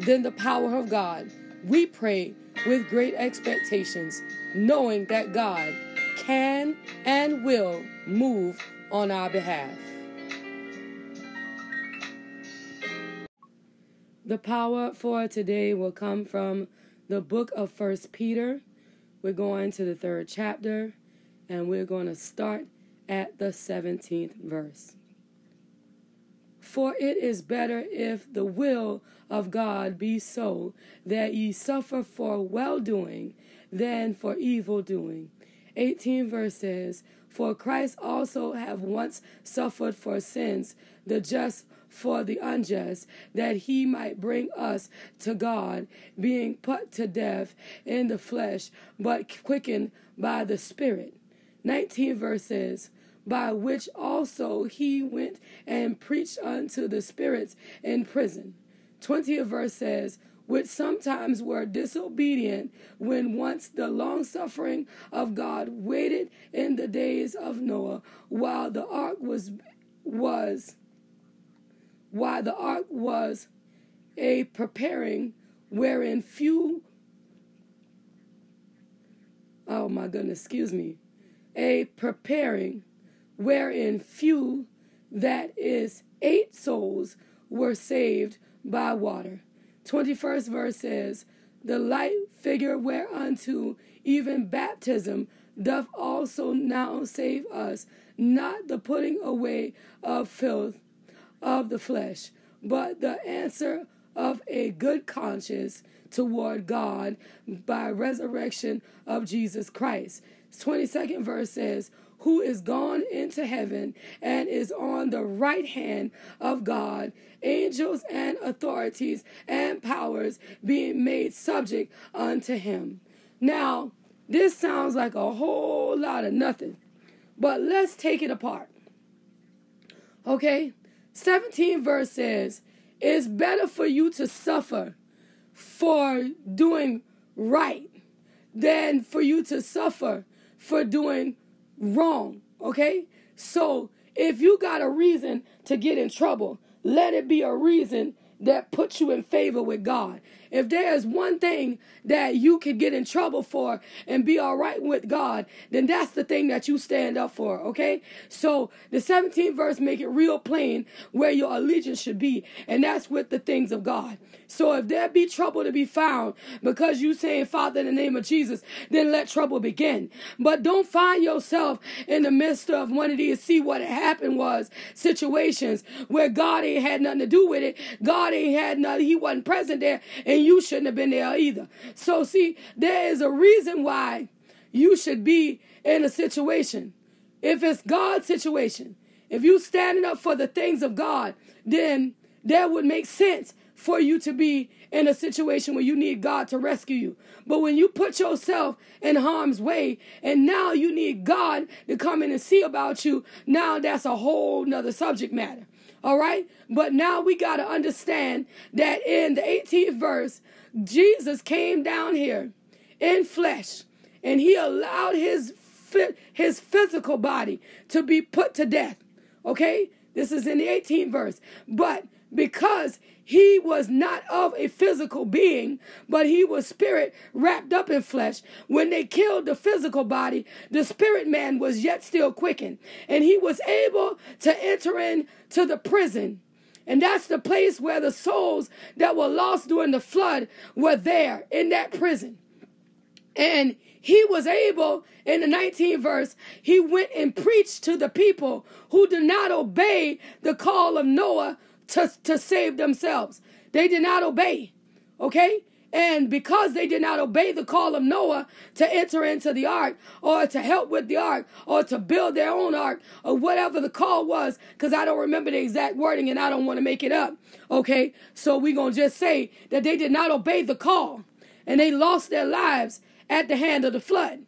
than the power of God. We pray with great expectations, knowing that God can and will move on our behalf. The power for today will come from the book of First Peter. We're going to the third chapter, and we're going to start at the 17th verse. For it is better if the will of God be so that ye suffer for well doing than for evil doing. 18 verses For Christ also have once suffered for sins, the just for the unjust, that he might bring us to God, being put to death in the flesh, but quickened by the Spirit. 19 verses by which also he went and preached unto the spirits in prison. 20th verse says, which sometimes were disobedient when once the long suffering of God waited in the days of Noah while the ark was was while the ark was a preparing wherein few oh my goodness excuse me a preparing wherein few, that is, eight souls, were saved by water. 21st verse says, The light figure whereunto even baptism doth also now save us, not the putting away of filth of the flesh, but the answer of a good conscience toward God by resurrection of Jesus Christ. 22nd verse says, who is gone into heaven and is on the right hand of God, angels and authorities and powers being made subject unto him. Now, this sounds like a whole lot of nothing, but let's take it apart. Okay? 17 verse says, It's better for you to suffer for doing right than for you to suffer for doing wrong. Okay? So if you got a reason to get in trouble, let it be a reason that puts you in favor with God. If there is one thing that you could get in trouble for and be all right with God, then that's the thing that you stand up for, okay? So the 17th verse make it real plain where your allegiance should be, and that's with the things of God. So if there be trouble to be found because you saying, Father, in the name of Jesus, then let trouble begin. But don't find yourself in the midst of one of these, see what happened was situations where God ain't had nothing to do with it. God ain't had nothing, he wasn't present there, and you shouldn't have been there either. So, see, there is a reason why you should be in a situation. If it's God's situation, if you standing up for the things of God, then that would make sense for you to be in a situation where you need God to rescue you. But when you put yourself in harm's way and now you need God to come in and see about you, now that's a whole nother subject matter. All right? But now we got to understand that in the 18th verse, Jesus came down here in flesh and he allowed his his physical body to be put to death. Okay? This is in the 18th verse. But because he was not of a physical being, but he was spirit wrapped up in flesh. When they killed the physical body, the spirit man was yet still quickened, and he was able to enter into the prison. And that's the place where the souls that were lost during the flood were there in that prison. And he was able, in the 19th verse, he went and preached to the people who did not obey the call of Noah to, to save themselves. They did not obey. Okay? And because they did not obey the call of Noah to enter into the ark or to help with the ark or to build their own ark or whatever the call was, because I don't remember the exact wording and I don't want to make it up. Okay, so we're going to just say that they did not obey the call and they lost their lives at the hand of the flood.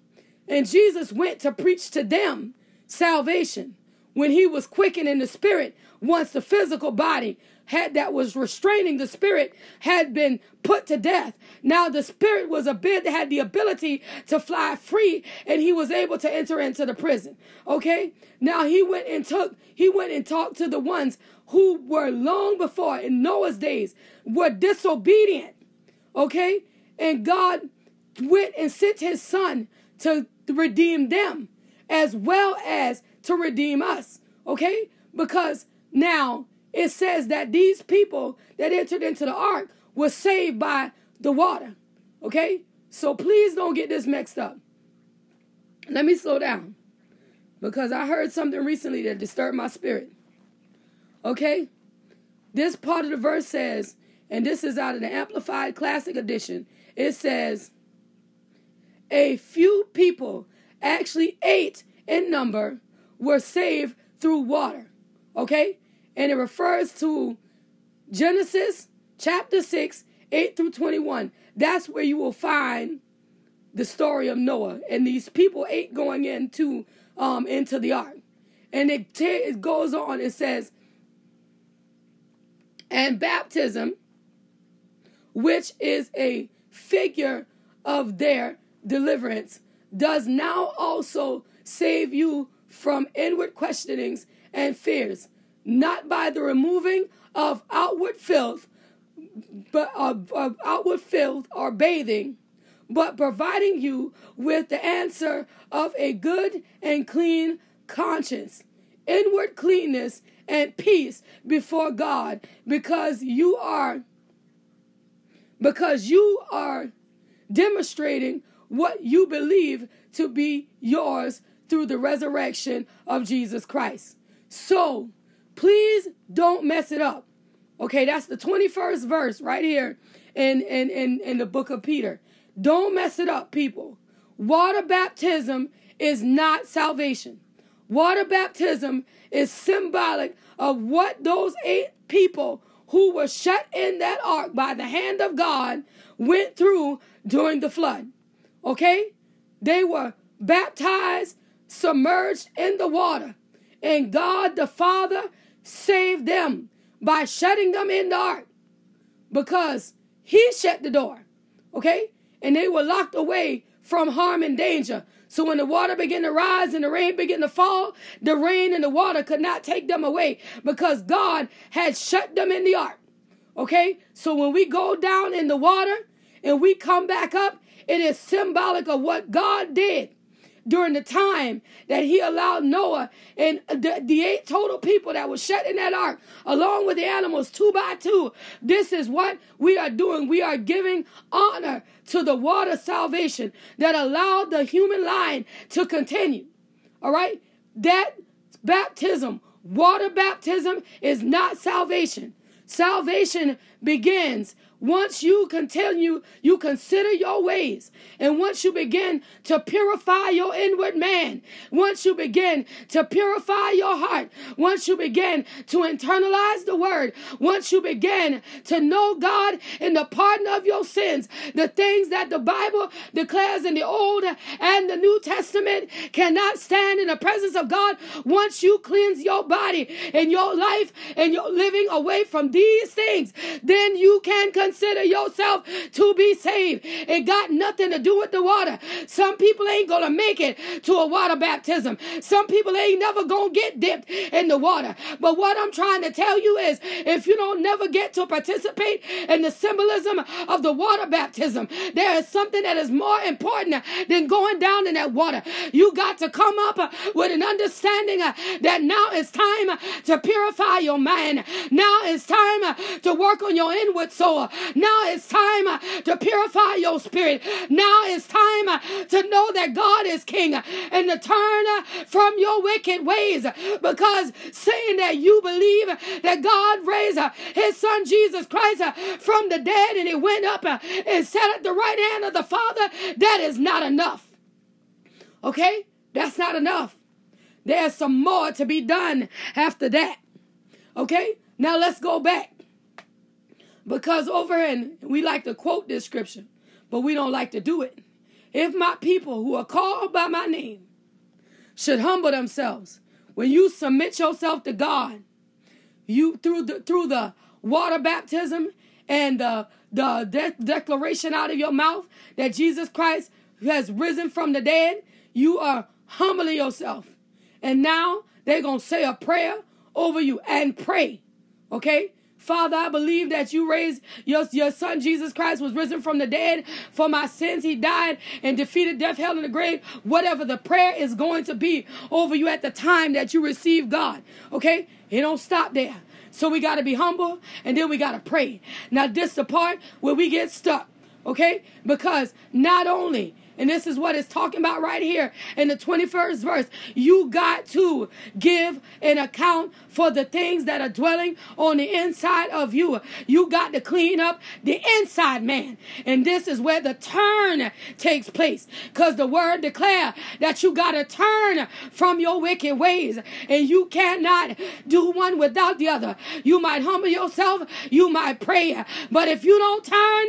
And Jesus went to preach to them salvation when he was quickened in the spirit once the physical body had that was restraining the spirit had been put to death. Now the spirit was a bit that had the ability to fly free and he was able to enter into the prison. Okay? Now he went and took he went and talked to the ones who were long before in Noah's days were disobedient. Okay? And God went and sent his son to redeem them as well as to redeem us. Okay? Because now it says that these people that entered into the ark were saved by the water. Okay? So please don't get this mixed up. Let me slow down because I heard something recently that disturbed my spirit. Okay? This part of the verse says, and this is out of the Amplified Classic Edition, it says, a few people, actually eight in number, were saved through water. Okay? And it refers to Genesis chapter 6, 8 through 21. That's where you will find the story of Noah and these people eight going into um into the ark. And it, t- it goes on, it says, and baptism, which is a figure of their deliverance, does now also save you from inward questionings and fears not by the removing of outward filth, but of, of outward filth or bathing, but providing you with the answer of a good and clean conscience, inward cleanness and peace before God, because you are because you are demonstrating what you believe to be yours through the resurrection of Jesus Christ. So, Please don't mess it up. Okay, that's the 21st verse right here in, in, in, in the book of Peter. Don't mess it up, people. Water baptism is not salvation. Water baptism is symbolic of what those eight people who were shut in that ark by the hand of God went through during the flood. Okay? They were baptized, submerged in the water. And God the Father saved them by shutting them in the ark because he shut the door. Okay? And they were locked away from harm and danger. So when the water began to rise and the rain began to fall, the rain and the water could not take them away because God had shut them in the ark. Okay? So when we go down in the water and we come back up, it is symbolic of what God did during the time that he allowed Noah and the, the, eight total people that were shut in that ark, along with the animals, two by two. This is what we are doing. We are giving honor to the water salvation that allowed the human line to continue. All right? That baptism, water baptism, is not salvation. Salvation begins once you continue, you consider your ways, and once you begin to purify your inward man, once you begin to purify your heart, once you begin to internalize the word, once you begin to know God in the pardon of your sins, the things that the Bible declares in the Old and the New Testament cannot stand in the presence of God once you cleanse your body and your life and your living away from these things, then you can consider yourself to be saved. It got nothing to do with the water. Some people ain't gonna make it to a water baptism. Some people ain't never gonna get dipped in the water. But what I'm trying to tell you is if you don't never get to participate in the symbolism of the water baptism, there is something that is more important than going down in that water. You got to come up with an understanding uh, that now it's time to purify your mind. Now it's time to work on your inward soul. Now it's time to purify your spirit. Now it's time to know that God is king and to turn from your wicked ways because saying that you believe that God raised his son Jesus Christ from the dead and he went up and sat at the right hand of the Father, that is not enough. Okay? That's not enough. There's some more to be done after that. Okay? Now let's go back. Because over in, we like to quote this scripture, but we don't like to do it. If my people who are called by my name should humble themselves, when you submit yourself to God, you through the through the water baptism and the the de- declaration out of your mouth that Jesus Christ has risen from the dead, you are humbling yourself. And now they're going to say a prayer over you and pray. Okay? Father, I believe that you raised your, your son Jesus Christ was risen from the dead for my sins. He died and defeated death, hell, and the grave. Whatever the prayer is going to be over you at the time that you receive God. Okay? It don't stop there. So we got to be humble and then we got to pray. Now, this the part where we get stuck. Okay? Because not only and this is what it's talking about right here in the 21st verse. You got to give an account for the things that are dwelling on the inside of you. You got to clean up the inside man. And this is where the turn takes place. Because the word declare that you got to turn from your wicked ways. And you cannot do one without the other. You might humble yourself. You might pray. But if you don't turn,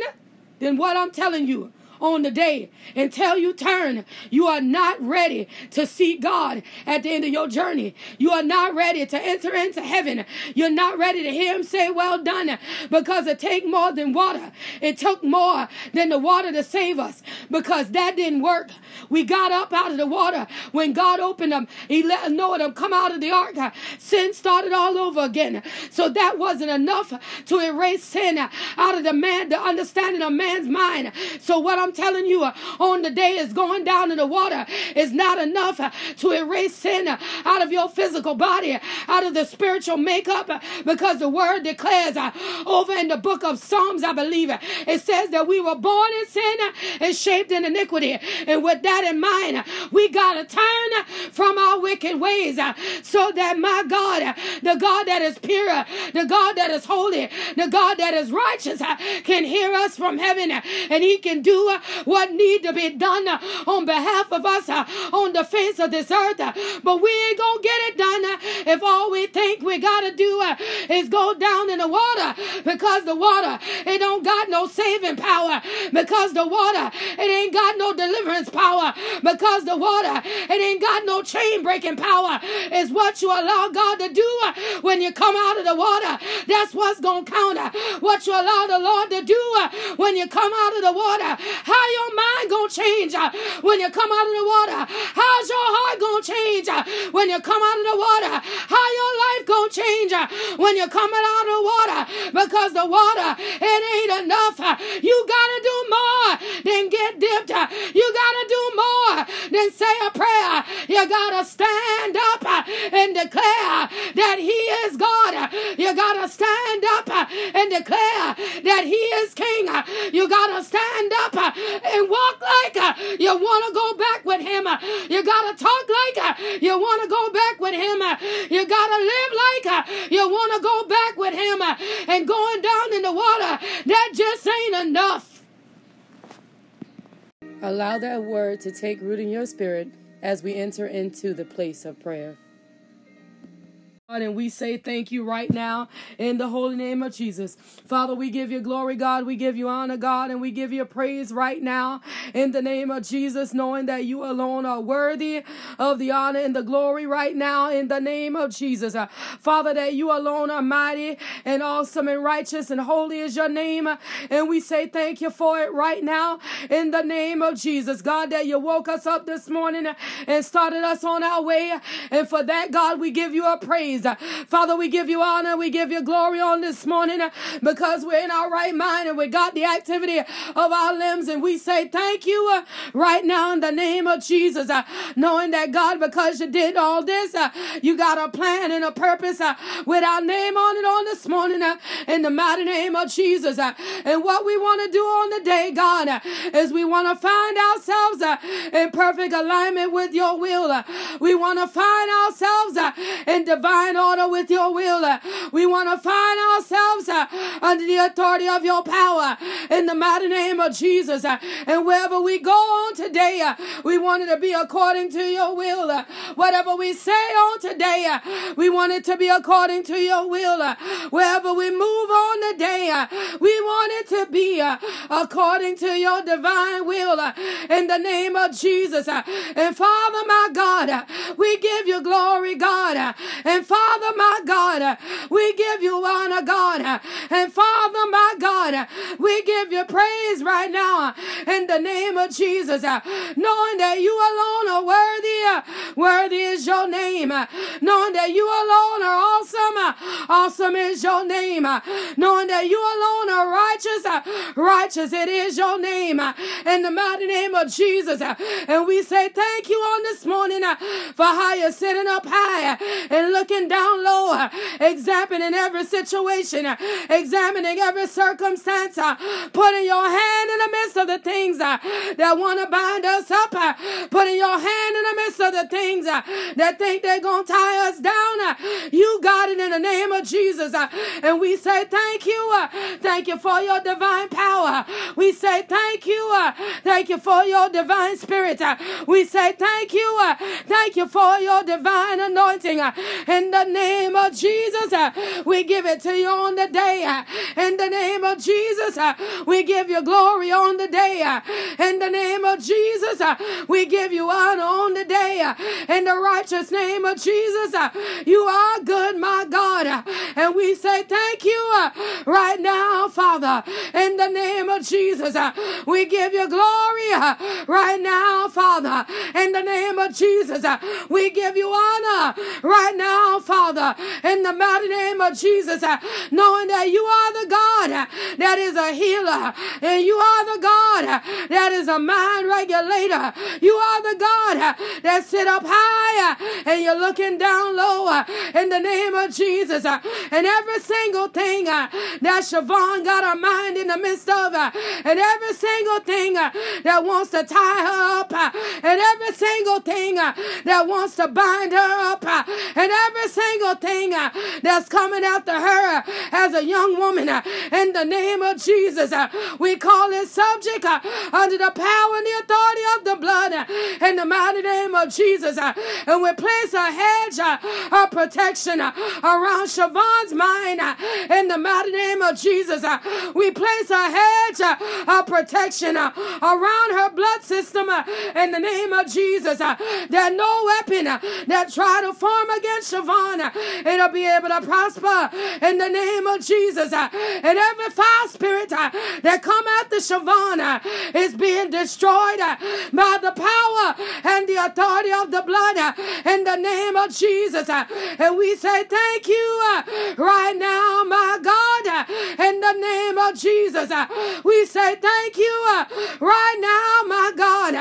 then what I'm telling you, on the day until you turn. You are not ready to see God at the end of your journey. You are not ready to enter into heaven. You're not ready to hear Him say, Well done, because it take more than water. It took more than the water to save us because that didn't work. We got up out of the water when God opened them. He let Noah them come out of the ark. Sin started all over again. So that wasn't enough to erase sin out of the man, the understanding of man's mind. So what I'm telling you uh, on the day is going down in the water is not enough uh, to erase sin uh, out of your physical body, uh, out of the spiritual makeup, uh, because the word declares uh, over in the book of Psalms, I believe, it says that we were born in sin and shaped in iniquity. And with that in mind, we got to turn from our wicked ways so that my God, the God that is pure, the God that is holy, the God that is righteous, can hear us from heaven and he can do what need to be done on behalf of us uh, on the face of this earth. But we ain't gonna get it done if all we think we gotta do uh, is go down in the water. Because the water it don't got no saving power. Because the water it ain't got no deliverance power. Because the water it ain't got no chain breaking power. Is what you allow God to do uh, when you come out of the water. That's what's gonna count what you allow the Lord to do when you come out of the water how your mind gonna change uh, when you come out of the water? How's your heart gonna change uh, when you come out of the water? How your life gonna change uh, when you're coming out of the water? Because the water, it ain't enough. You gotta do more than get dipped. You gotta do more than say a prayer. You gotta stand up and declare that He is God. You gotta stand and declare that He is King. You gotta stand up and walk like you want to go back with him. You got to talk like you want to go back with him. You got to live like you want to go back with him. And going down in the water, that just ain't enough. Allow that word to take root in your spirit as we enter into the place of prayer. And we say thank you right now in the holy name of Jesus. Father, we give you glory, God. We give you honor, God, and we give you praise right now in the name of Jesus, knowing that you alone are worthy of the honor and the glory right now in the name of Jesus. Uh, Father, that you alone are mighty and awesome and righteous and holy is your name. And we say thank you for it right now in the name of Jesus. God, that you woke us up this morning and started us on our way. And for that, God, we give you a praise. Praise. Uh, Father, we give you honor, we give you glory on this morning uh, because we're in our right mind and we got the activity of our limbs. And we say thank you uh, right now in the name of Jesus, knowing that God, because you did all this, you got a plan and a purpose with our name on it on this morning in the mighty name of Jesus. And what we want to do on the day, God, is we want to find ourselves in perfect alignment with your will. We want to find ourselves in divine order with your will. We want to find ourselves uh, under the authority of your power in the mighty name of Jesus. And wherever we go on today, uh, we want it to be according to your will. Whatever we say on today, uh, we want it to be according to your will. Wherever we move on today, we want it to be according to your divine will in the name of Jesus. And Father, my God, we give you glory, God. And Father, my God, we give you honor, God. And Father, my God, we give you praise right now in the name of Jesus, knowing that you alone are worthy. Worthy is your name. Knowing that you alone are awesome. Awesome is your name. Knowing that you alone are righteous. Righteous it is your name. In the mighty name of Jesus. And we say thank you on this morning for how you're sitting up high and looking down low, examining every situation, examining every circumstance, putting your hand in the midst of the things uh, that want to bind us up, putting your hand in the midst of the things uh, that think they're going to tie us down. You got it in the name of Jesus. And we say thank you. Thank you for your divine power. We say thank you. Thank you for your divine spirit. We say thank you. Thank you for your divine anointing. In the name of Jesus, uh, we give it to you on the day. Uh, in the name of Jesus, uh, we give you glory on the day. In the name of Jesus, we give you honor on the day. In the righteous name of Jesus, you are good, my God. And we say thank you right now, Father. In the name of Jesus, uh, we give you glory uh, right now, Father. In the name of Jesus, uh, we give you honor right now, Father. In the mighty name of Jesus, knowing that you are the God that is a healer, and you are the God that is a mind regulator. You are the God that sit up high and you're looking down low in the name of Jesus. And every single thing Uh, that Siobhan got her mind in the midst of, uh, and every single thing uh, that wants to tie her up, and every single thing that wants to bind her up, and every single thing that's coming after her as a young woman, in the name of Jesus, we call it subject under the power and the authority of the blood, in the mighty name of Jesus, and we place a hedge of protection around Siobhan's mind, in the mighty name of Jesus, uh, we place a hedge uh, of protection uh, around her blood system, in the name of Jesus, that no weapon that try to form against Siobhan, it'll be able to prosper in the name of Jesus. And every foul spirit that come after Siobhan is being destroyed by the power and the authority of the blood in the name of Jesus. And we say thank you right now, my God, in the name of Jesus. We say thank you uh, right now, my God,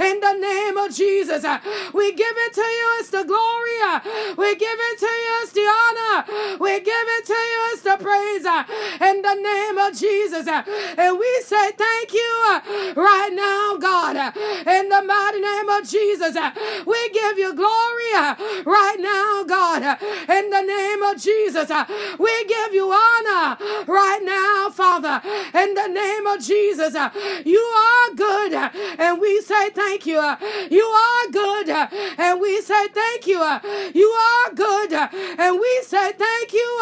in the name of Jesus. We give it to you as the glory. Uh, we give it to you as the honor. We give it to you as the praise uh, in the name of Jesus. And we say thank you right now, God, in the mighty name of Jesus. We give you glory right now, God, in the name of Jesus. We give you honor right now, Father, in the name of Jesus. Uh, you are good, uh, and we say thank you. Uh, you are good, and we say thank you. You are good, and we say thank you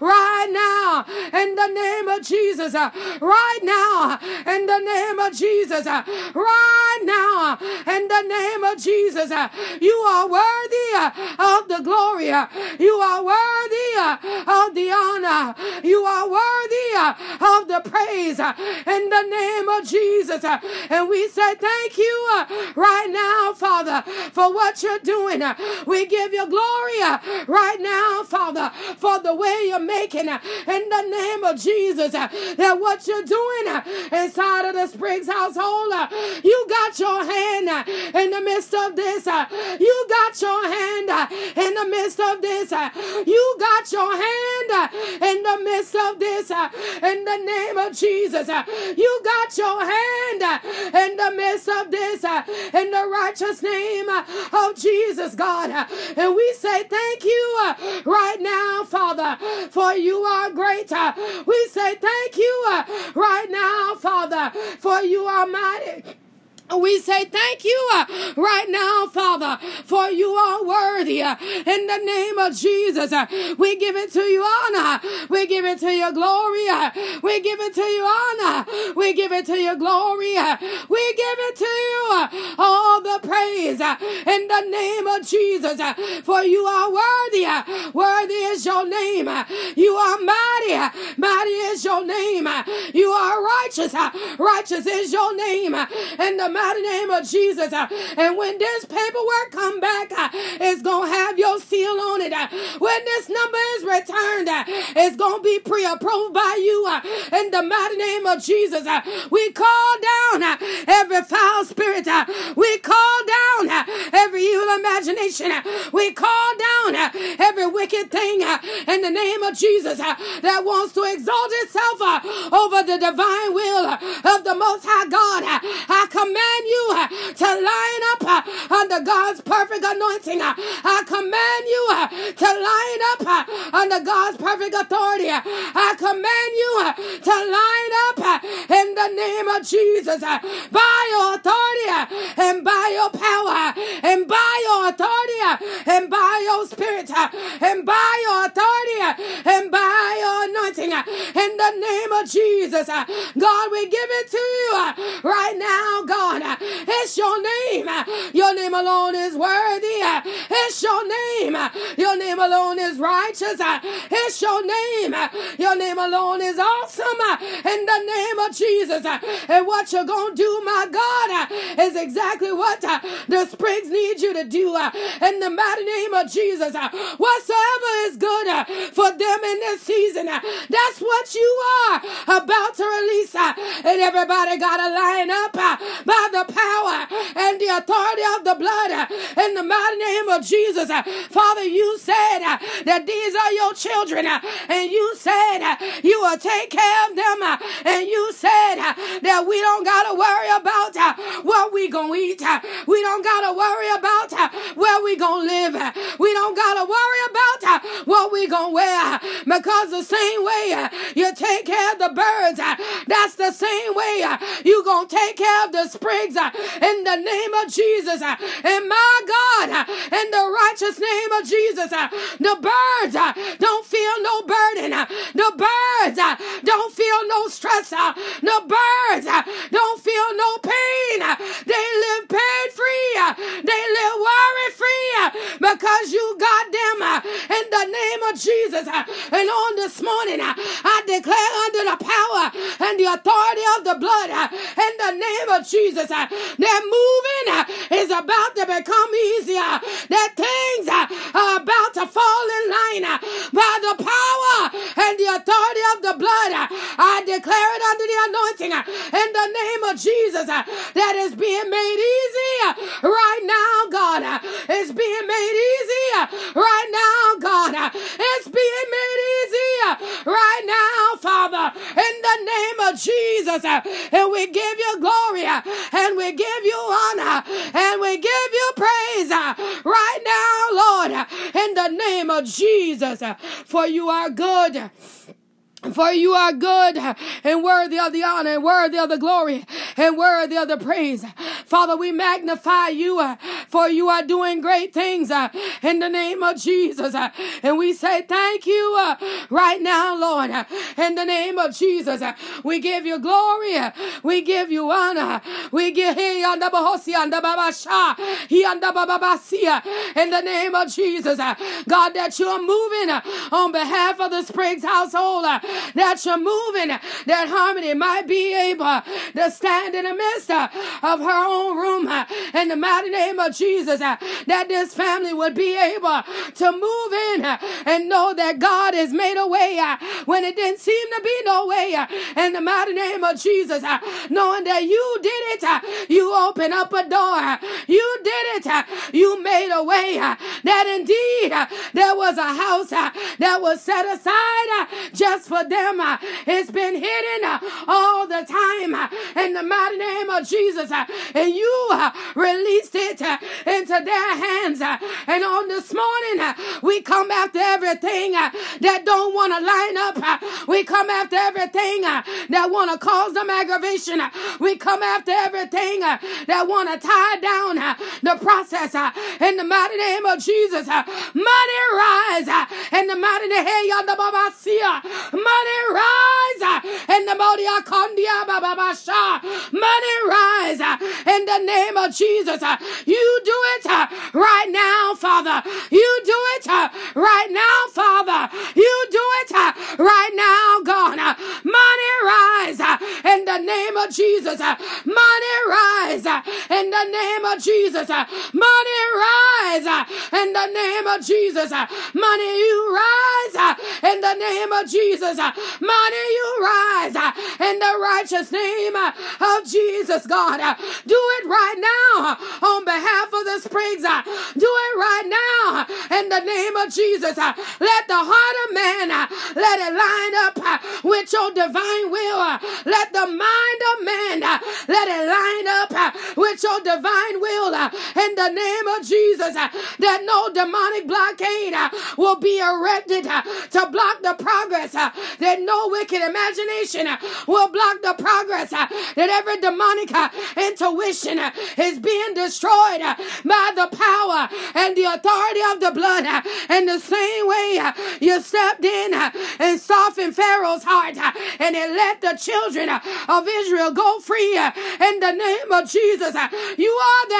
right now in the name of Jesus. Right now in the name of Jesus. Right now in the name of Jesus. You are worthy of the glory. You are worthy of the honor. You are worthy uh, of the praise uh, in the name of Jesus. Uh, and we say thank you right now, Father, for what you're doing. We give you glory right now, Father for the way you're making in the name of Jesus. That what you're doing inside of the Spriggs household, you got your hand in the midst of this. You got your hand in the midst of this. You got your hand in the midst of this. Uh, in the name of Jesus, uh, you got your hand uh, in the midst of this. In the righteous name of Jesus, God. And we say thank you right now, Father, for you are great. We say thank you right now, Father, for you are mighty. We say thank you uh, right now, Father, for you are worthy. Uh, in the name of Jesus, uh, we give it to you honor. We give it to you glory. Uh, we give it to you honor. We give it to you glory. Uh, we give it to you uh, all the praise in the name of Jesus, for you are worthy. Worthy is your name. You are mighty. Mighty is your name. You are righteous. Righteous is your name. In the mighty name of Jesus. Uh, and when this paperwork come back, uh, it's going to have your seal on it. Uh, when this number is returned, uh, it's going to be pre-approved by you. Uh, in the mighty name of Jesus, uh, we call down every foul spirit. We call down every evil imagination. We call down every wicked thing in the name of Jesus that wants to exalt itself over the divine will of the Most High God. I command command you uh, to line up uh, under God's perfect anointing. Uh, I command you uh, to line up uh, under God's perfect authority. Uh, I command you to line up in the name of Jesus by your authority and by your power and by your authority and by your spirit and by your authority and by your anointing in the name of Jesus. God, we give it to you right now, God. It's your name. Your name alone is worthy. It's your name. Your name alone is righteous. It's your name. Your name alone is awesome. In the name of Jesus. And what you're going to do, my God, is exactly what the springs need you to do. In the mighty name of Jesus. Whatsoever is good for them in this season, that's what you are about to release. And everybody got to line up by the power and the authority of the blood in the mighty name of Jesus. Uh, Father, you said uh, that these are your children, uh, and you said you will take care of them, and you said that we don't got to worry about what we gonna eat. We don't got to worry about where we gonna live. We don't got to worry about what we gonna wear because the same way you take care of the birds, that's the same way you gonna take care of the Spriggs in the name of Jesus. And my God, in the righteous name of Jesus, uh, the birds uh, don't feel no burden. Uh, the birds don't feel no stress. The birds don't feel no pain. They live pain. They live worry free uh, because you got them uh, in the name of Jesus. Uh, and on this morning, I declare under the power and the authority of the blood in the name of Jesus that moving is about to become easier. That things are about to fall in line by the power the authority of the blood. I declare it under the anointing uh, in the name of Jesus uh, that is being made easy right now, God. It's being made easy uh, right now, God. It's being made easy right now, Father, in the name of Jesus. And we give you glory and we give you honor and we give you praise right name of Jesus. For you are good. For you are good and worthy of the honor and worthy of the glory and worthy of the praise. Father, we magnify you uh, for you are doing great things uh, in the name of Jesus. Uh, and we say thank you uh, right now, Lord, uh, in the name of Jesus. Uh, we give you glory. We give you honor. We give in the name of Jesus. God, that you're moving on behalf of the Spriggs household that you're moving, that harmony might be able to stand in the midst uh, of her own room uh, in the mighty name of Jesus, uh, that this family would be able to move in and know that God has made a way when it didn't seem to be no way in the mighty name of Jesus, knowing that you did it, you opened up a door, you did it, you made a way that indeed there was a house that was set aside just for them. Uh, it's been hidden uh, all the time uh, in the mighty name of Jesus, and you released it into their hands. And on this morning, we come after everything that don't want to line up. We come after everything that want to cause them aggravation. We come after everything that want to tie down the process in the mighty name of Jesus. Money rise in the mighty name of Money rise uh, in the. Money rise uh, in the name of Jesus. Uh, you do it right now, Father. You do it right now, Father. You do it uh, right now, God. Uh, money rise uh, in the name of Jesus. Money rise in the name of Jesus. Money rise in the name of Jesus. Money you rise in the name of Jesus. Money you rise in the righteous name of Jesus, God. Do it right now on behalf of the Springs. Do it right now in the name of Jesus. Let the heart of man let it line up uh, with your divine will. Uh, let the mind of man uh, let it line up with your divine will in the name of Jesus. That no demonic blockade will be erected to block the progress. That no wicked imagination will block the progress. That every demonic intuition is being destroyed by the power and the authority of the blood. In the same way you stepped in Uh, and softened Pharaoh's heart uh, and it let the children uh, of Israel go free in the name of Jesus. You are God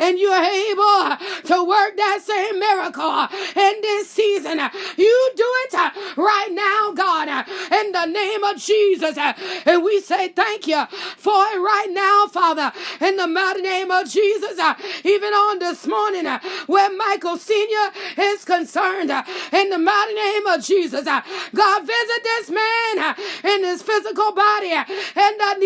and you're able to work that same miracle in this season. You do it right now, God, in the name of Jesus. And we say thank you for it right now, Father, in the mighty name of Jesus. Even on this morning, where Michael Sr. is concerned, in the mighty name of Jesus, God, visit this man in his physical body, and the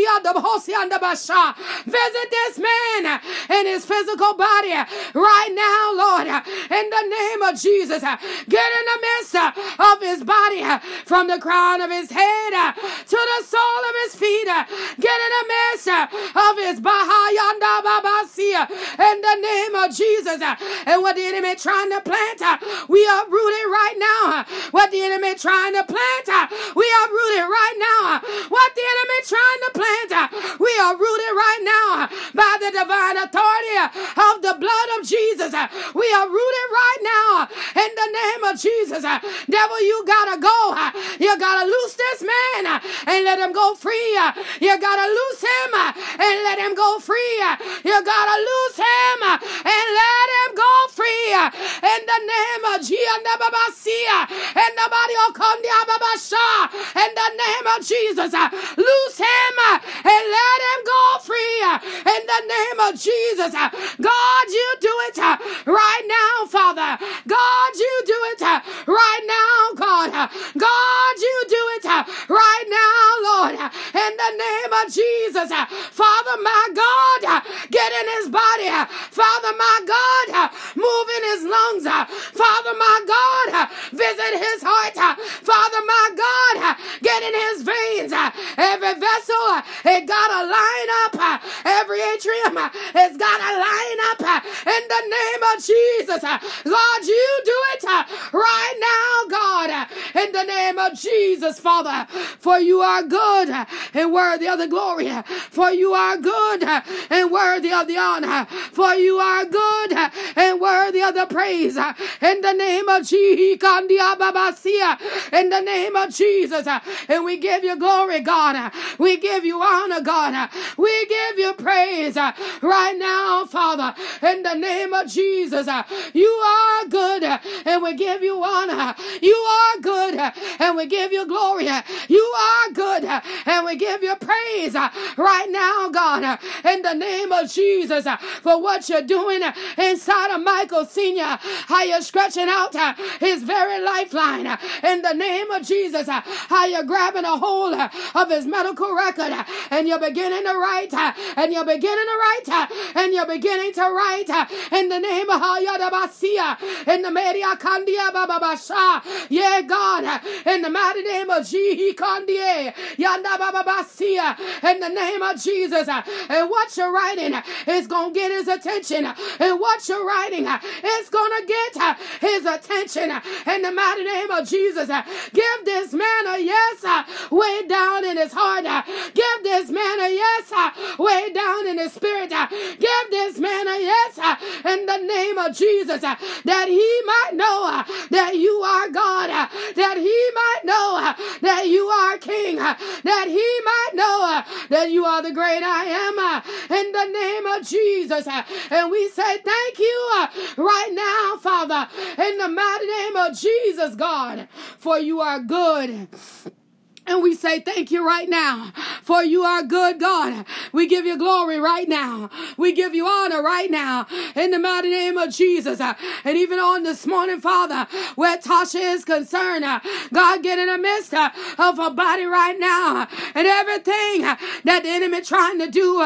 Visit this man in his physical body uh, right now, Lord, uh, in the name of Jesus. Uh, get in the midst of his body from the crown of his head to the sole of his feet. Get in the midst of his Bahayanda Babasia in the name of Jesus. And what the enemy trying to plant, we uproot it right now. What the enemy trying to plant, we uproot it right now. What the enemy trying to plant, we are rooted right now by the divine authority of the blood of Jesus. We are rooted right now in the name of Jesus. Devil, you gotta go. You gotta loose this man and let him go free. You gotta loose him and let him go free. You gotta loose him and let him go free. In the name of Jesus. In the body of In the name of Jesus. Loose him and let him go free in the name of Jesus. God, you do it uh, right now, Father. God, you do it uh, right now, God. God, you do it uh, right now, Lord. In the name of Jesus. Father, my God, get in his body. Father, my God, move in his lungs. Uh, Father, my God, uh, visit his heart. Uh, Father, my God, get in his veins. Every vessel, it got to line up. Every atrium, it's got to line up in the name of Jesus. Lord, you do it right now, God, in the name of Jesus, Father. For you are good and worthy of the glory. For you are good and worthy of the honor. For you are good and worthy Uh, of the praise. In the name of Jesus. In the name of Jesus. And we give you glory, God. Uh, we give you honor, God. Uh, we give you praise right now, Father. In the name of Jesus. You are good and we give you honor. You are good and we give you glory. You are good and we give you praise right now, God, in the name of Jesus for what you're doing inside of Michael Sr. How you're stretching out uh, his very lifeline uh, in the name of Jesus. Uh, how you're grabbing a hold of his medical record and you're beginning to write and you're beginning to write and you're beginning to write in the name of how you're Hayadabasia in the Media Kandia Bababasha. Yeah, God, in the mighty name of Jihi Kandie Yanda Bababasia in the name of Jesus. And what you're writing is going to get his attention. And what you're writing is going to get uh, his attention uh, in the mighty name of Jesus. Uh, give this man a yes way down in his heart. Give this man a yes way down in his spirit. Give this man a yes in the name of Jesus that he might know that you are God, that he might know that you are King, that he might know that you are the great I am in the name of Jesus. And we say thank you right now, Father, in the mighty name of Jesus, God, for you are good. And we say thank you right now for you are good God. We give you glory right now. We give you honor right now in the mighty name of Jesus. And even on this morning, Father, where Tasha is concerned, God get in the midst of her body right now and everything that the enemy trying to do,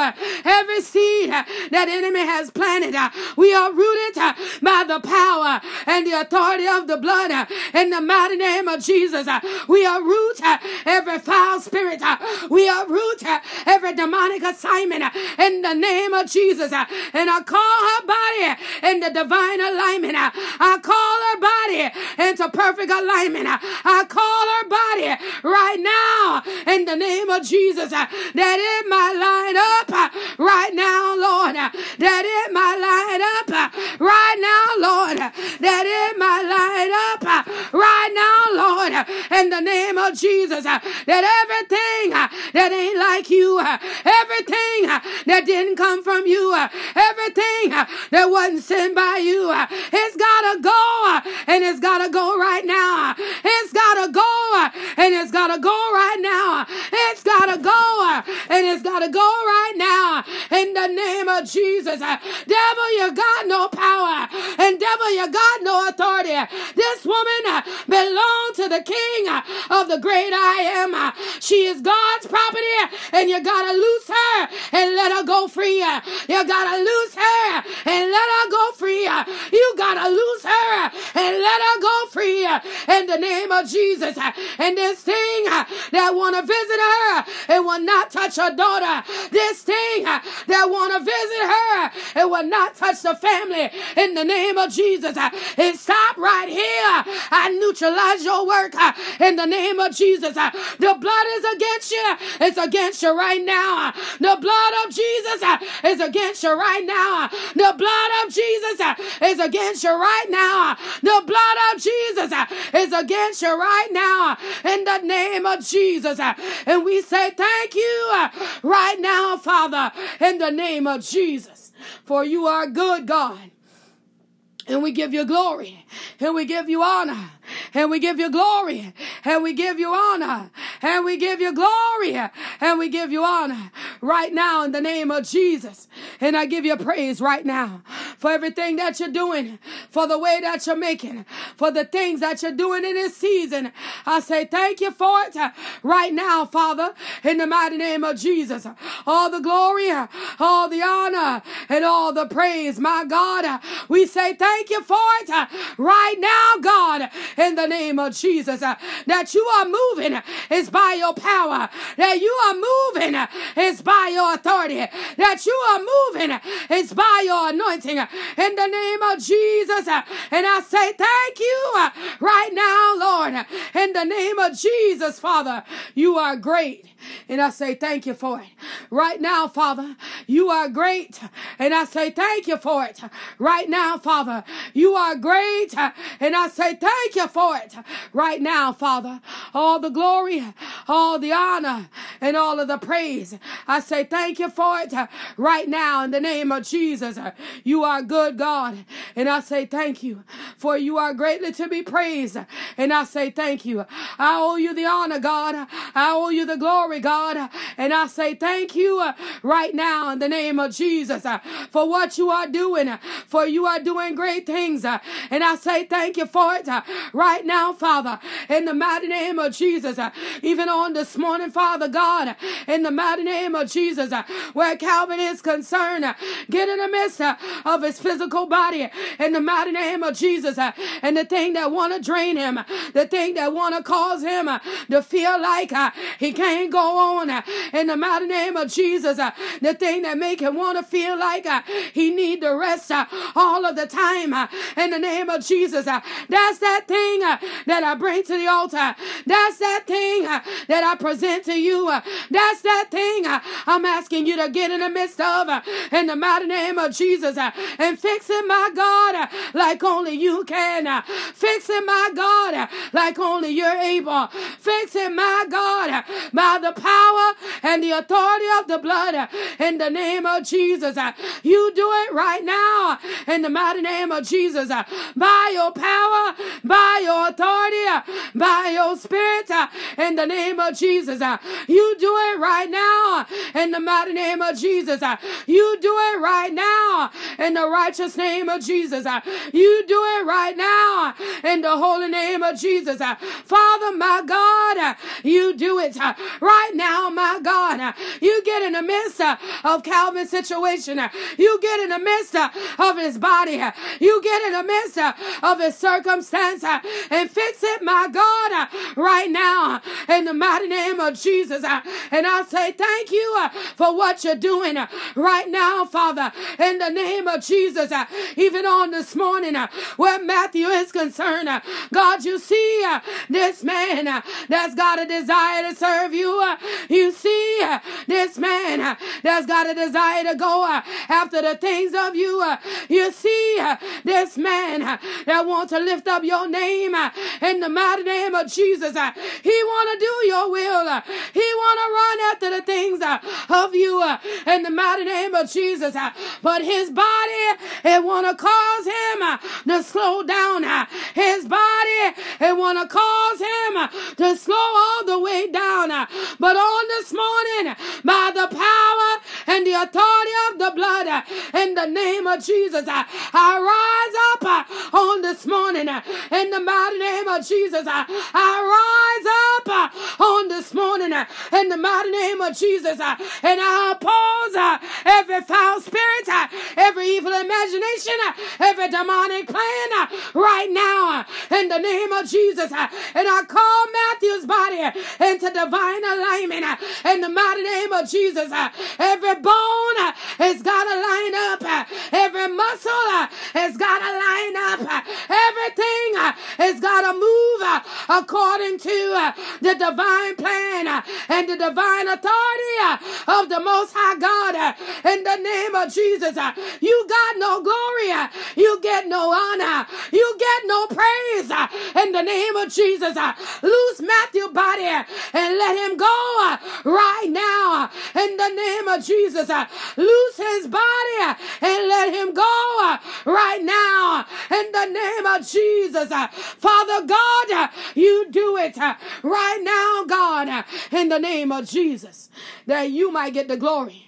every seed that enemy has planted, we are rooted by the power and the authority of the blood in the mighty name of Jesus. We are rooted every foul spirit. Uh, we uproot uh, every demonic assignment uh, in the name of Jesus. Uh, and I call her body in the divine alignment. Uh, I call her body into perfect alignment. Uh, I call her body right now in the name of Jesus that it might line up right now, Lord. That it might line up right now, Lord. That it might line up right now, Lord. In the name of Jesus that everything uh, that ain't like you, uh, everything uh, that didn't come from you, uh, everything uh, that wasn't sent by you, uh, it's gotta go and it's gotta go right now. It's gotta go and it's gotta go right now. It's gotta go and it's gotta go right now in the name of Jesus. Uh, devil, you got no power and devil, you got no authority. This woman uh, belonged to the king uh, of the great I am. She is God's property, and you gotta loose her and let her go free. You gotta loose her and let her go free. You gotta loose her and let her go free in the name of Jesus. And this thing that wanna visit her, it will not touch her daughter. This thing that wanna visit her, it will not touch the family in the name of Jesus. It stop right here. I neutralize your work uh, in the name of Jesus. Uh, the blood is against you. It's against you right now. The blood of Jesus uh, is against you right now. The blood of Jesus is against you right now. The blood of Jesus is against you right now. In the name of Jesus. And we say thank you right now, Father, in the name of Jesus. For you are good, God. And we give you glory. And we give you honor and we give you glory and we give you honor and we give you glory and we give you honor right now in the name of Jesus. And I give you praise right now for everything that you're doing, for the way that you're making, for the things that you're doing in this season. I say thank you for it right now, Father, in the mighty name of Jesus. All the glory, all the honor, and all the praise, my God. We say thank you for it right now, God, in the name of Jesus. Uh, that you are moving is by your power. That you are moving is by your authority. That you are moving is by your anointing. In the name of Jesus. Uh, and I say thank you uh, right now, Lord. In the name of Jesus, Father, you are great. And I say thank you for it. Right now, Father, you are great. And I say thank you for it. Right now, Father, you are great. And I say thank you for it. Right now, Father, all the glory, all the honor, and all of the praise. I say thank you for it right now in the name of Jesus. You are good, God. And I say thank you for you are greatly to be praised. And I say thank you. I owe you the honor, God. I owe you the glory, God. And I say thank you uh, right now in the name of Jesus uh, for what you are doing, uh, for you are doing great things. And I say thank you for it right now, Father, in the mighty name of Jesus. Even on this morning, Father God, in the mighty name of Jesus, where Calvin is concerned, get in the midst of his physical body in the mighty name of Jesus. And the thing that want to drain him, the thing that want to cause him to feel like he can't go on uh, in the mighty name of Jesus. Uh, the thing that make him want to feel like uh, he need to rest all of the time in the name of Jesus. That's that thing that I bring to the altar. That's that thing that I present to you. That's that thing I'm asking you to get in the midst of in the mighty name of Jesus and fix it, my God, like only you can. Fix it, my God, like only you're able. Fix it, my God, by the power and the authority of the blood in the name of Jesus. You do it right now in the mighty name of Jesus by your power, by your authority, by your spirit in the name of Jesus. You do it right now in the mighty name of Jesus. You do it right now in the righteous name of Jesus. You do it right now in the holy name of Jesus. Father, my God, you do it right now, my God. You get in the midst of Calvin's situation. You get in the midst of his body. You get in the midst of his circumstance and fix it, my God, right now in the mighty name of Jesus. And I say thank you for what you're doing right now, Father, in the name of Jesus. Even on this morning, where Matthew is concerned, God, you see this man that's got a desire to serve you. You see uh, this man uh, that's got a desire to go uh, after the things of you. You see this man that wants to lift up your name in the mighty name of Jesus. He want to do your will. He want to run after the things uh, of you uh, in the mighty name of Jesus. Uh, but his body, it want to cause him to slow down. His body, it want to cause him to slow all the way down. But on this morning, by the power the authority of the blood, in the name of Jesus, I rise up on this morning in the mighty name of Jesus. I rise up on this morning in the mighty name of Jesus and I oppose every foul spirit, every evil imagination, every demonic plan right now in the name of Jesus. And I call Matthew's body into divine alignment in the mighty name of Jesus. Every bone has got to line up, every muscle has got to line up, everything has got to move according to the divine plan and the divine authority of the Most High God. In the name of Jesus. You got no glory, you get no honor, you get no praise. In the name of Jesus. Loose Matthew body and let him go right now. In the name of Jesus. Uh, loose his body and let him go uh, right now in the name of Jesus. Uh, Father God, you do it right now, God, in the name of Jesus, that you might get the glory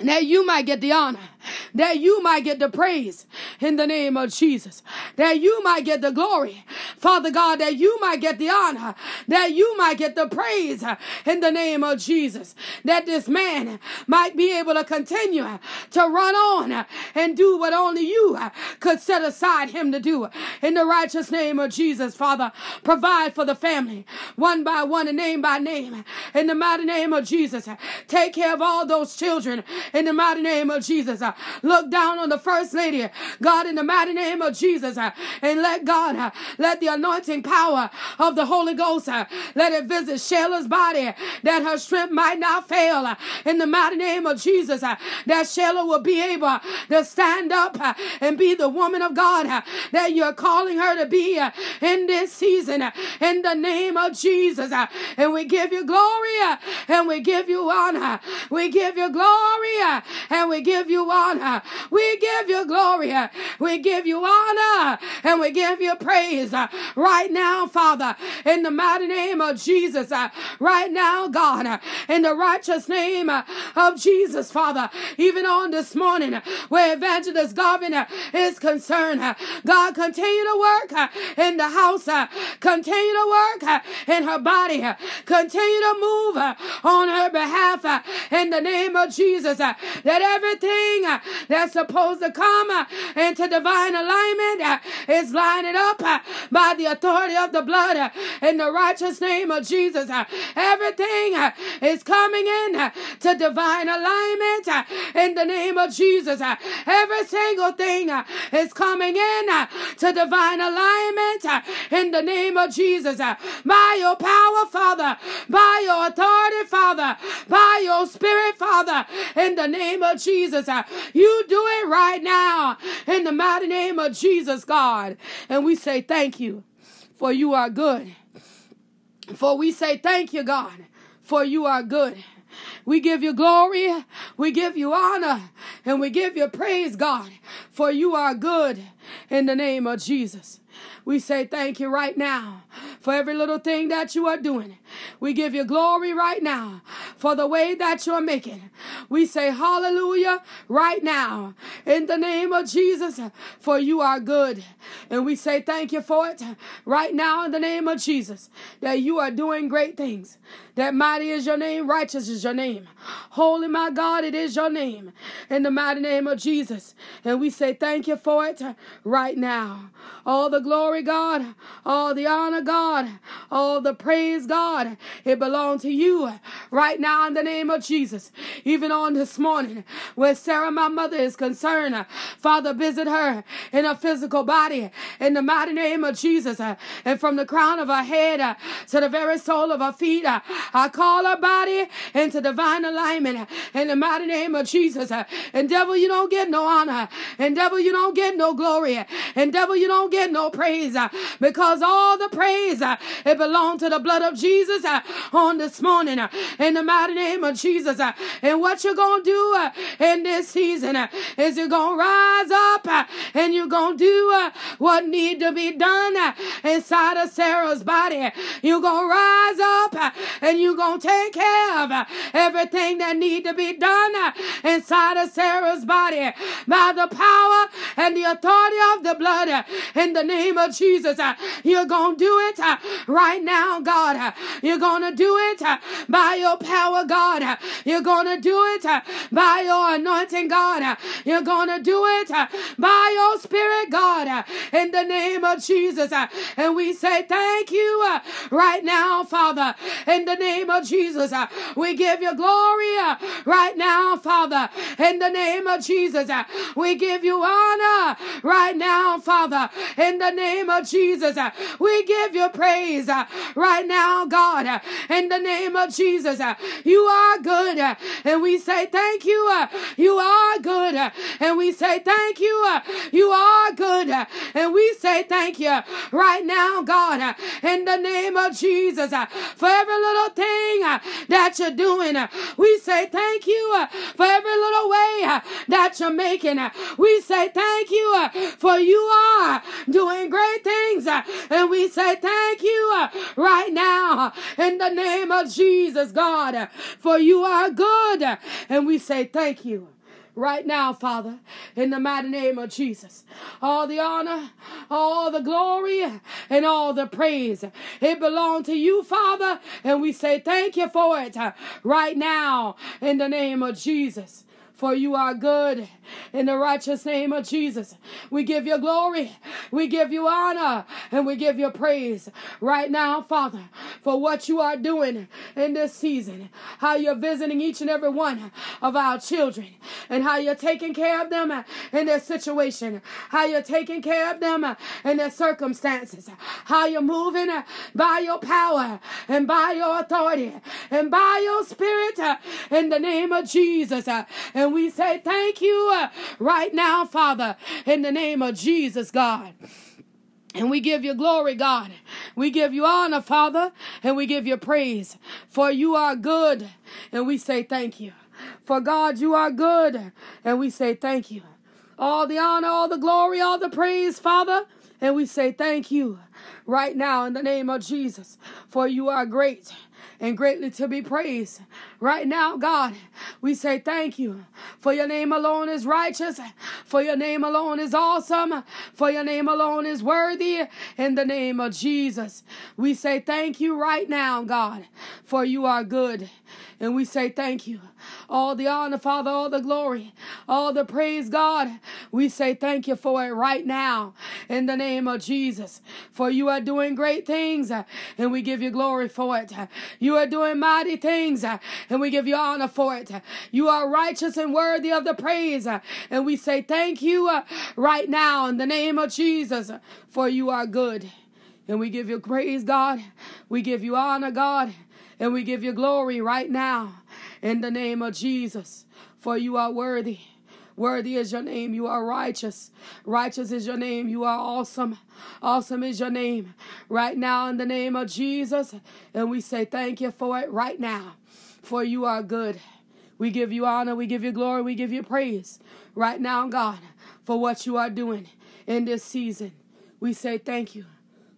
that you might get the honor, that you might get the praise in the name of Jesus, that you might get the glory, Father God, that you might get the honor, that you might get the praise in the name of Jesus, that this man might be able to continue to run on and do what only you could set aside him to do in the righteous name of Jesus, Father. Provide for the family one by one and name by name in the mighty name of Jesus. Take care of all those children in the mighty name of Jesus. Uh, look down on the first lady, God, in the mighty name of Jesus, uh, and let God, uh, let the anointing power of the Holy Ghost, let it visit Shayla's body, that her strength might not fail, in the mighty name of Jesus, that Shayla will be able to stand up and be the woman of God that you're calling her to be in this season, in the name of Jesus. And we give you glory and we give you honor. We give you glory and we give you honor. We give you glory. We give you honor and we give you praise right now, Father, in the mighty name of Jesus. Right now, God, in the righteous name of Jesus, Father, even on this morning where Evangelist Garvin is concerned, God, continue to work in the house, continue to work in her body, continue to move on her behalf in the name of Jesus. Uh, that everything uh, that's supposed to come uh, into divine alignment is lining up by the authority of the blood in the righteous name of Jesus. Everything is coming in to divine alignment in the name of Jesus. Every single thing is coming in to divine alignment in the name of Jesus. By your power, Father, by your authority, Father, by your spirit, Father, in the name of Jesus. Uh, you do it right now in the mighty name of Jesus, God. And we say thank you for you are good. For we say thank you, God, for you are good. We give you glory, we give you honor, and we give you praise, God, for you are good in the name of Jesus. We say thank you right now for every little thing that you are doing. We give you glory right now for the way that you're making. We say hallelujah right now in the name of Jesus, for you are good. And we say thank you for it right now in the name of Jesus, that you are doing great things. That mighty is your name, righteous is your name. Holy, my God, it is your name. In the mighty name of Jesus. And we say thank you for it right now. All the glory, God, all the honor, God, all the praise, God, it belongs to you right now in the name of Jesus. Even on this morning, where Sarah, my mother, is concerned, Father, visit her in her physical body in the mighty name of Jesus. And from the crown of her head to the very sole of her feet, I call her body into divine alignment in the mighty name of Jesus. And devil, you don't get no honor. And devil, you don't get no glory. And devil, you don't get no praise because all the praise Uh, it belongs to the blood of Jesus uh, on this morning uh, in the mighty name of Jesus. And what you're going to do in this season is you're going to rise up and you're going to do what need to be done inside of Sarah's body. You're going to rise up and you're going to take care of uh, everything that need to be done uh, inside of Sarah's body by the power and the authority of the blood uh, in the name of Jesus. You're going to do it Uh, right now, God. Uh, you're going to do it uh, by your power, God. You're going to do it by your anointing, God. You're going to do it by your spirit, God, in the name of Jesus. And we say thank you right now, Father, in the name of Jesus. Uh, we give you glory uh, right now, Father, in the name of Jesus. Uh, we give you honor right now, Father, in the name of Jesus. We give you praise uh, right now, God, uh, in the name of Jesus. Uh, you are good, and we say thank you. You are good, and we say thank you. You are good, and we say thank you right now, God, in the name of Jesus, for every little thing uh, that you're doing. Uh, we say thank you uh, for every little way that you're making. We say thank you for you are doing great things. And we say thank you right now in the name of Jesus, God, for you are good. And we say thank you right now, Father, in the mighty name of Jesus. All the honor, all the glory, and all the praise. It belongs to you, Father, and we say thank you for it right now in the name of Jesus. For you are good. In the righteous name of Jesus, we give you glory, we give you honor, and we give you praise right now, Father, for what you are doing in this season. How you're visiting each and every one of our children, and how you're taking care of them in their situation, how you're taking care of them in their circumstances, how you're moving by your power and by your authority and by your spirit in the name of Jesus. And we say thank you uh, right now, Father, in the name of Jesus, God. And we give you glory, God. We give you honor, Father, and we give you praise. For you are good, and we say thank you. For God, you are good, and we say thank you. All the honor, all the glory, all the praise, Father, and we say thank you right now in the name of Jesus. For you are great and greatly to be praised. Right now, God, we say thank you. For your name alone is righteous, for your name alone is awesome, for your name alone is worthy. In the name of Jesus, we say thank you right now, God, for you are good. And we say thank you. All the honor, Father, all the glory, all the praise, God. We say thank you for it right now in the name of Jesus. For you are doing great things and we give you glory for it. You are doing mighty things and we give you honor for it. You are righteous and worthy of the praise and we say thank you uh, right now in the name of Jesus. For you are good. And we give you praise, God. We give you honor, God. And we give you glory right now in the name of Jesus. For you are worthy. Worthy is your name. You are righteous. Righteous is your name. You are awesome. Awesome is your name. Right now, in the name of Jesus. And we say thank you for it right now. For you are good. We give you honor. We give you glory. We give you praise. Right now, God, for what you are doing in this season. We say thank you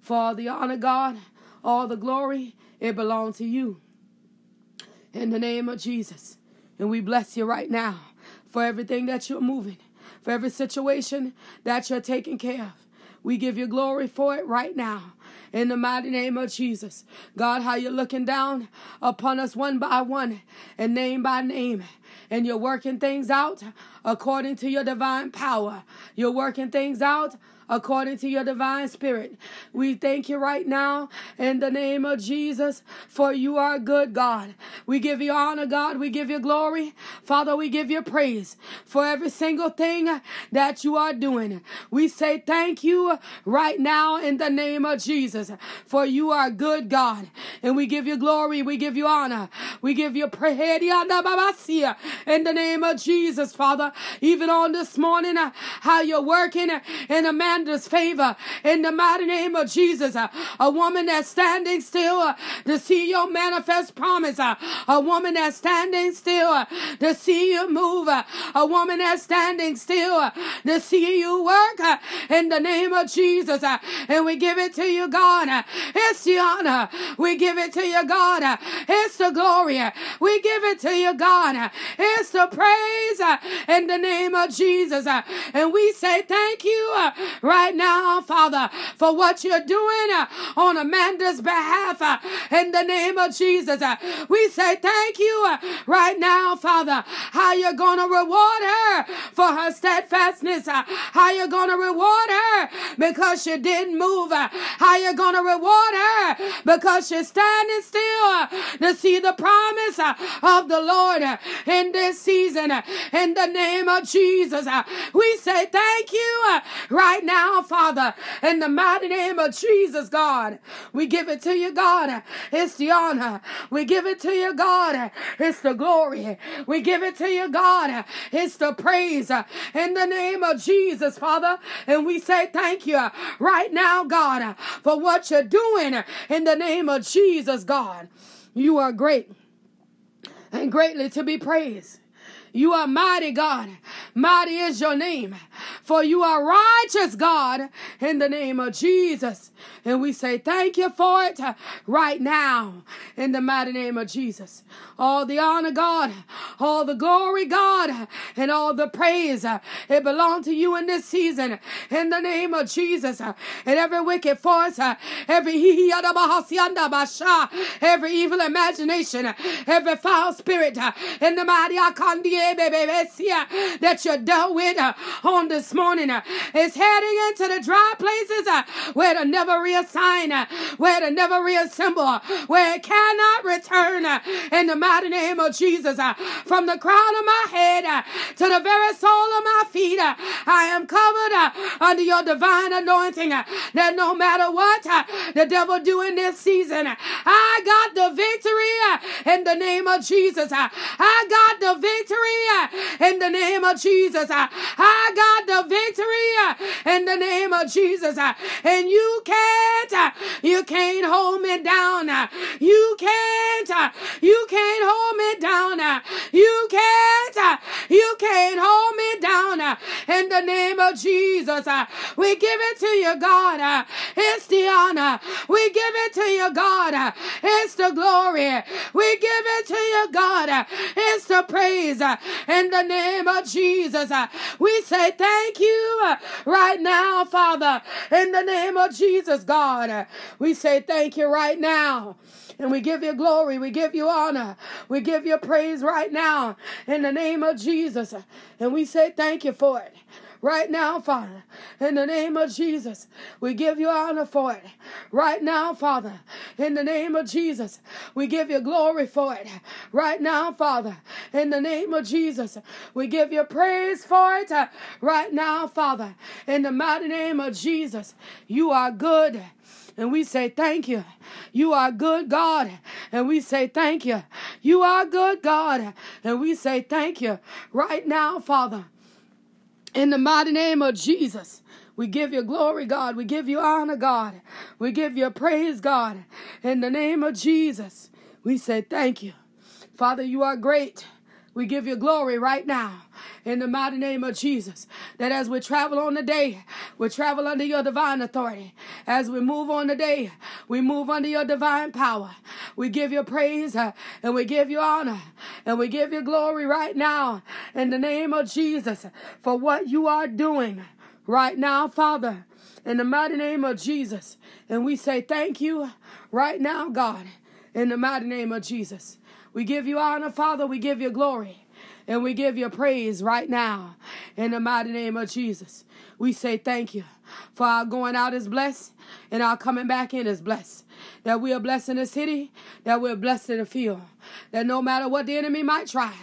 for all the honor, God, all the glory, it belongs to you. In the name of Jesus. And we bless you right now for everything that you're moving, for every situation that you're taking care of. We give you glory for it right now. In the mighty name of Jesus. God, how you're looking down upon us one by one and name by name. And you're working things out according to your divine power. You're working things out according to your divine spirit. We thank you right now in the name of Jesus, for you are good, God. We give you honor, God. We give you glory. Father, we give you praise for every single thing that you are doing. We say thank you right now in the name of Jesus, for you are good, God. And we give you glory. We give you honor. We give you praise in the name of Jesus, Father. Even on this morning, how you're working in a man Amanda's favor in the mighty name of Jesus. Uh, a woman that's standing still uh, to see your manifest promise. Uh, a woman that's standing still to see you move. A woman that's standing still to see you work in the name of Jesus. And we give it to you, God. It's the honor. We give it to you, God. It's the glory. We give it to you, God. It's the praise in the name of Jesus. And we say thank you right now, Father, for what you're doing uh, on Amanda's behalf uh, in the name of Jesus. Uh, we say thank you uh, right now, Father, how you're going to reward her for her steadfastness, uh, how you're going to reward her because she didn't move, uh, how you're going to reward her because she's standing still to see the promise of the Lord in this season. In the name of Jesus, we say thank you right now now, Father, in the mighty name of Jesus, God. We give it to you, God. It's the honor. We give it to you, God. It's the glory. We give it to you, God. It's the praise in the name of Jesus, Father. And we say thank you right now, God, for what you're doing in the name of Jesus, God. You are great and greatly to be praised. You are mighty God. Mighty is your name. For you are righteous God in the name of Jesus. And we say thank you for it right now in the mighty name of Jesus. All the honor, God, all the glory, God, and all the praise, it belongs to you in this season in the name of Jesus. And every wicked force, every every evil imagination, every foul spirit in the mighty Akandi that you're done with on this morning is heading into the dry places where to never reassign, where to never reassemble, where it cannot return in the mighty name of Jesus. From the crown of my head to the very sole of my feet, I am covered under your divine anointing. That no matter what the devil do in this season, I got the victory in the name of Jesus. I got the victory in the name of Jesus. I got the victory uh, in the name of Jesus. uh, And you can't, uh, you can't hold me down. Uh, you can't, uh, you can't hold me down. Uh, you can't, you can't hold me down. In the name of Jesus, we give it to you, God. It's the honor. We give it to you, God. It's the glory. We give it to you, God. It's the praise. In the name of Jesus, uh, we say thank you uh, right now, Father. In the name of Jesus, God, uh, we say thank you right now. And we give you glory. We give you honor. We give you praise right now in the name of Jesus. And we say thank you for it right now, Father. In the name of Jesus, we give you honor for it. Right now, Father. In the name of Jesus, we give you glory for it. Right now, Father. In the name of Jesus, we give you praise for it. Right now, Father. In the mighty name of Jesus, you are good. And we say thank you. You are good, God. And we say thank you. You are good, God. And we say thank you right now, Father. In the mighty name of Jesus, we give you glory, God. We give you honor, God. We give you praise, God. In the name of Jesus, we say thank you. Father, you are great. We give you glory right now in the mighty name of Jesus. That as we travel on the day, we travel under your divine authority. As we move on the day, we move under your divine power. We give you praise uh, and we give you honor and we give you glory right now in the name of Jesus for what you are doing right now, Father, in the mighty name of Jesus. And we say thank you right now, God, in the mighty name of Jesus. We give you honor, Father. We give you glory. And we give you praise right now in the mighty name of Jesus. We say thank you for our going out is blessed and our coming back in is blessed. That we are blessed in the city, that we're blessed in the field. That no matter what the enemy might try,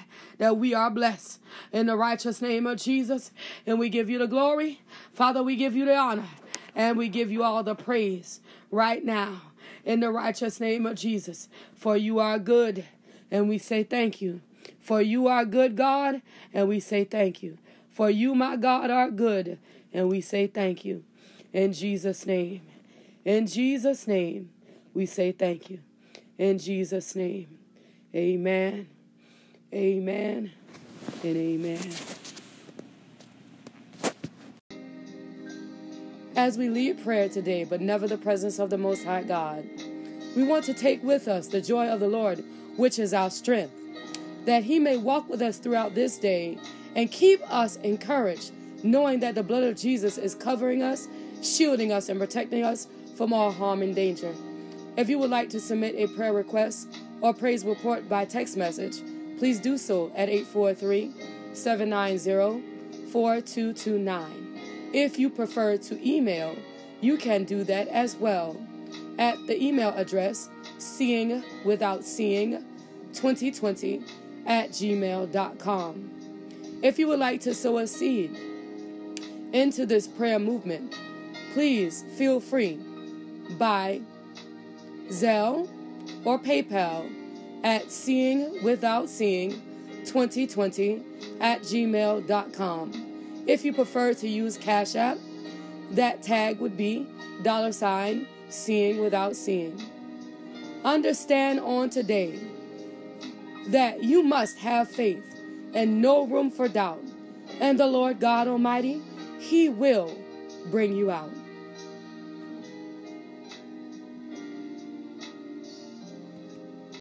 that we are blessed in the righteous name of Jesus. And we give you the glory. Father, we give you the honor and we give you all the praise right now in the righteous name of Jesus. For you are good and we say thank you. For you are good, God, and we say thank you. For you, my God, are good, and we say thank you. In Jesus' name. In Jesus' name, we say thank you. In Jesus' name. Amen. Amen. And amen. As we lead prayer today, but never the presence of the Most High God, we want to take with us the joy of the Lord, which is our strength, that He may walk with us throughout this day and keep us encouraged, knowing that the blood of Jesus is covering us, shielding us, and protecting us from all harm and danger. If you would like to submit a prayer request or praise report by text message, please do so at 843 790 4229. If you prefer to email, you can do that as well at the email address seeing without seeing 2020 at gmail.com. If you would like to sow a seed into this prayer movement, please feel free by Zelle or PayPal at seeing without seeing 2020 at gmail.com. If you prefer to use Cash App, that tag would be dollar sign seeing without seeing. Understand on today that you must have faith and no room for doubt. And the Lord God Almighty, He will bring you out.